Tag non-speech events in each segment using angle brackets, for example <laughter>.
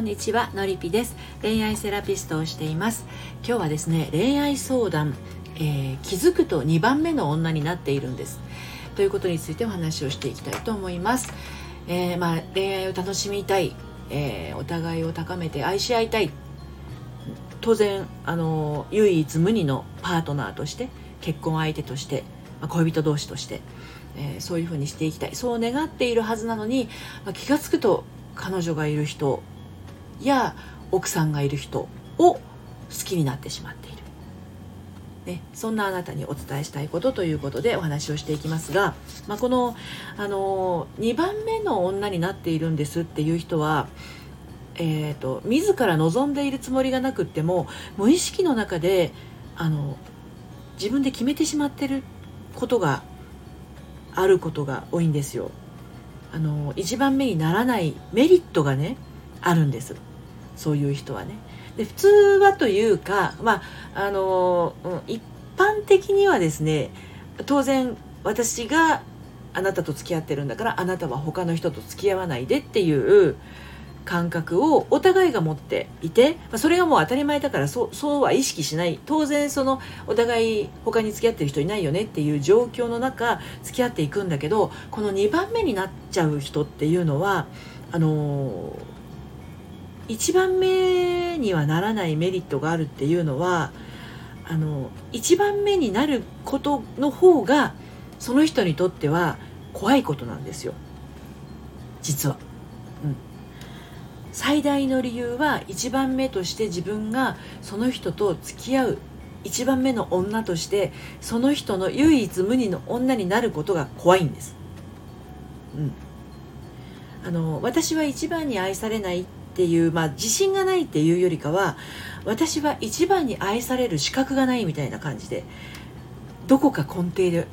んにちはのりぴです。恋愛セラピストをしています。今日はですね恋愛相談、えー、気づくと2番目の女になっているんです。ということについてお話をしていきたいと思います、えー、まあ、恋愛を楽しみたい、えー、お互いを高めて愛し合いたい。当然あの唯一無二のパートナーとして結婚相手として、ま、恋人同士としてえー、そういうふうにしていきたい。そう願っているはずなのに、まあ、気が付くと彼女がいる人や奥さんがいる人を好きになってしまっている、ね、そんなあなたにお伝えしたいことということでお話をしていきますが、まあ、この、あの2番目の女になっているんですっていう人はえーと、自ら望んでいるつもりがなくっても無意識の中であの自分で決めてしまってることがあることが多いんですよ。あの一番目にならないメリットがねあるんですそういう人はね。で普通はというかまああの、一般的にはですね当然私があなたと付き合ってるんだからあなたは他の人と付き合わないでっていう感覚をお互いが持っていて、ま、それがもう当たり前だからそうそうは意識しない当然そのお互い他に付き合ってる人いないよねっていう状況の中付き合っていくんだけどこの2番目になっちゃう人っていうのはあのー、1番目にはならないメリットがあるっていうのはあの1番目になることの方がその人にとっては怖いことなんですよ実は。うん最大の理由は1番目として自分がその人と付き合う1番目の女としてその人の唯一無二の女になることが怖いんです。うん、あの私は一番に愛されないっっていう、まあ、自信がないっていうよりかは私は一番に愛される資格がないみたいな感じでどこか根底で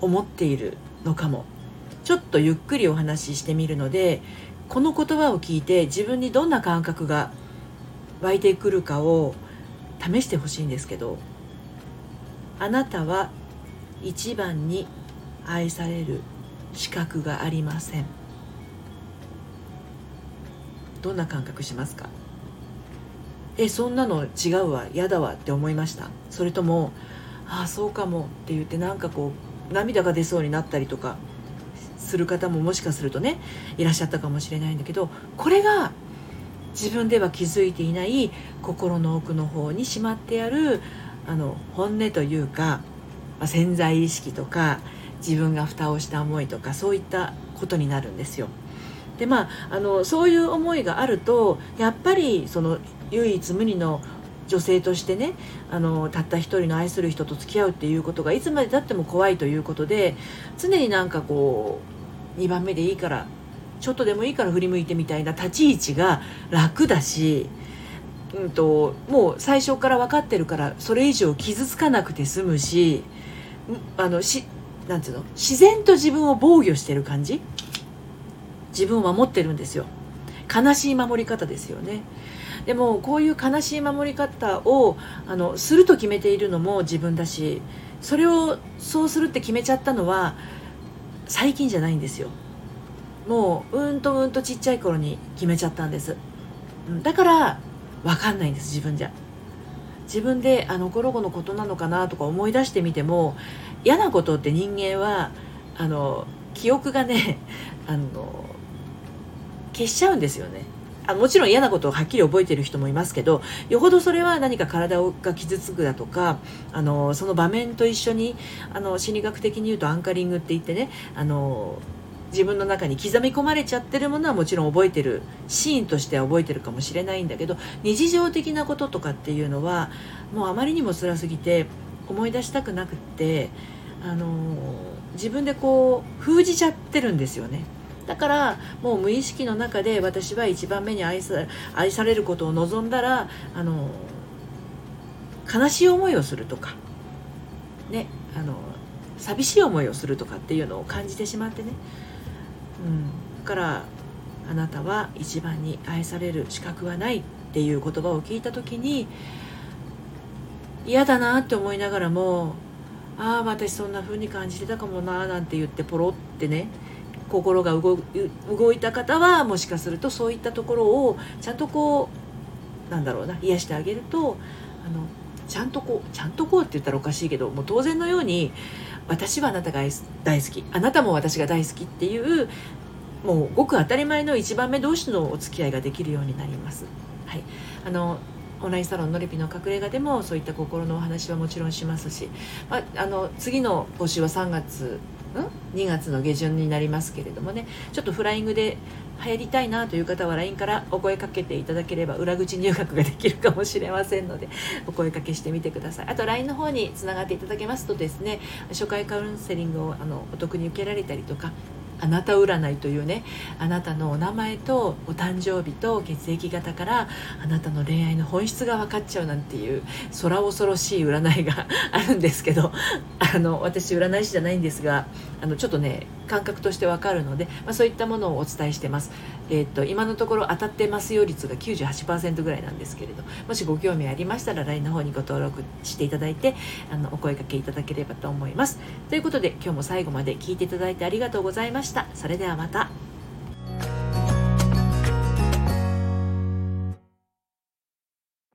思っているのかも。ちょっとゆっくりお話ししてみるのでこの言葉を聞いて自分にどんな感覚が湧いてくるかを試してほしいんですけどあなたは一番に愛される資格がありません。どんな感覚しますか？えそんなの違うわ嫌だわって思いました？それともああそうかもって言ってなんかこう涙が出そうになったりとかする方ももしかするとねいらっしゃったかもしれないんだけどこれが自分では気づいていない心の奥の方にしまってあるあの本音というか、まあ、潜在意識とか自分が蓋をした思いとかそういったことになるんですよ。でまあ、あのそういう思いがあるとやっぱりその唯一無二の女性としてねあのたった一人の愛する人と付き合うっていうことがいつまでたっても怖いということで常になんかこう2番目でいいからちょっとでもいいから振り向いてみたいな立ち位置が楽だし、うんと、もう最初から分かってるからそれ以上傷つかなくて済むしあのしなんていうの自然と自分を防御してる感じ自分を守ってるんですよ。悲しい守り方ですよね。でもこういう悲しい守り方をあのすると決めているのも自分だしそれをそうするって決めちゃったのは最近じゃないんですよ。もううんとうんとちっちゃい頃に決めちゃったんです。だから分かんないんです自分じゃ。自分であの頃のことなのかなとか思い出してみても嫌なことって人間はあの記憶がねあの消しちゃうんですよねあもちろん嫌なことをはっきり覚えてる人もいますけどよほどそれは何か体が傷つくだとかあのその場面と一緒にあの心理学的に言うとアンカリングって言ってねあの自分の中に刻み込まれちゃってるものはもちろん覚えてるシーンとしては覚えてるかもしれないんだけど日常的なこととかっていうのはもうあまりにも辛すぎて思い出したくなくってあの自分でこう封じちゃってるんですよね。だからもう無意識の中で私は一番目に愛さ愛されることを望んだらあの悲しい思いをするとかねあの寂しい思いをするとかっていうのを感じてしまってね、うん、だからあなたは一番に愛される資格はないっていう言葉を聞いた時に嫌だなって思いながらもああ私そんな風に感じてたかもななんて言ってポロってね心が動動いた方はもしかするとそういったところをちゃんとこうなんだろうな癒してあげるとあのちゃんとこうちゃんとこうって言ったらおかしいけどもう当然のように私はあなたが大好きあなたも私が大好きっていうもうごく当たり前の一番目同士のお付き合いができるようになります。はい、あのオンラインサロンのりぴの隠れ家でもそういった心のお話はもちろんしますし、まあ、あの次の募集は3月ん2月の下旬になりますけれどもねちょっとフライングで流行りたいなという方は LINE からお声かけていただければ裏口入学ができるかもしれませんのでお声かけしてみてください。あと LINE の方につながっていただけますとですね初回カウンセリングをあのお得に受けられたりとかあなた占いというねあなたのお名前とお誕生日と血液型からあなたの恋愛の本質が分かっちゃうなんていう空恐ろしい占いが <laughs> あるんですけどあの私占い師じゃないんですがあのちょっとね感覚としてわかるので、まあ、そういったものをお伝えしてます、えー、っと今のところ当たってますよ率が98%ぐらいなんですけれどもしご興味ありましたら LINE の方にご登録していただいてあのお声かけいただければと思います。ということで今日も最後まで聞いていただいてありがとうございました。それではまた。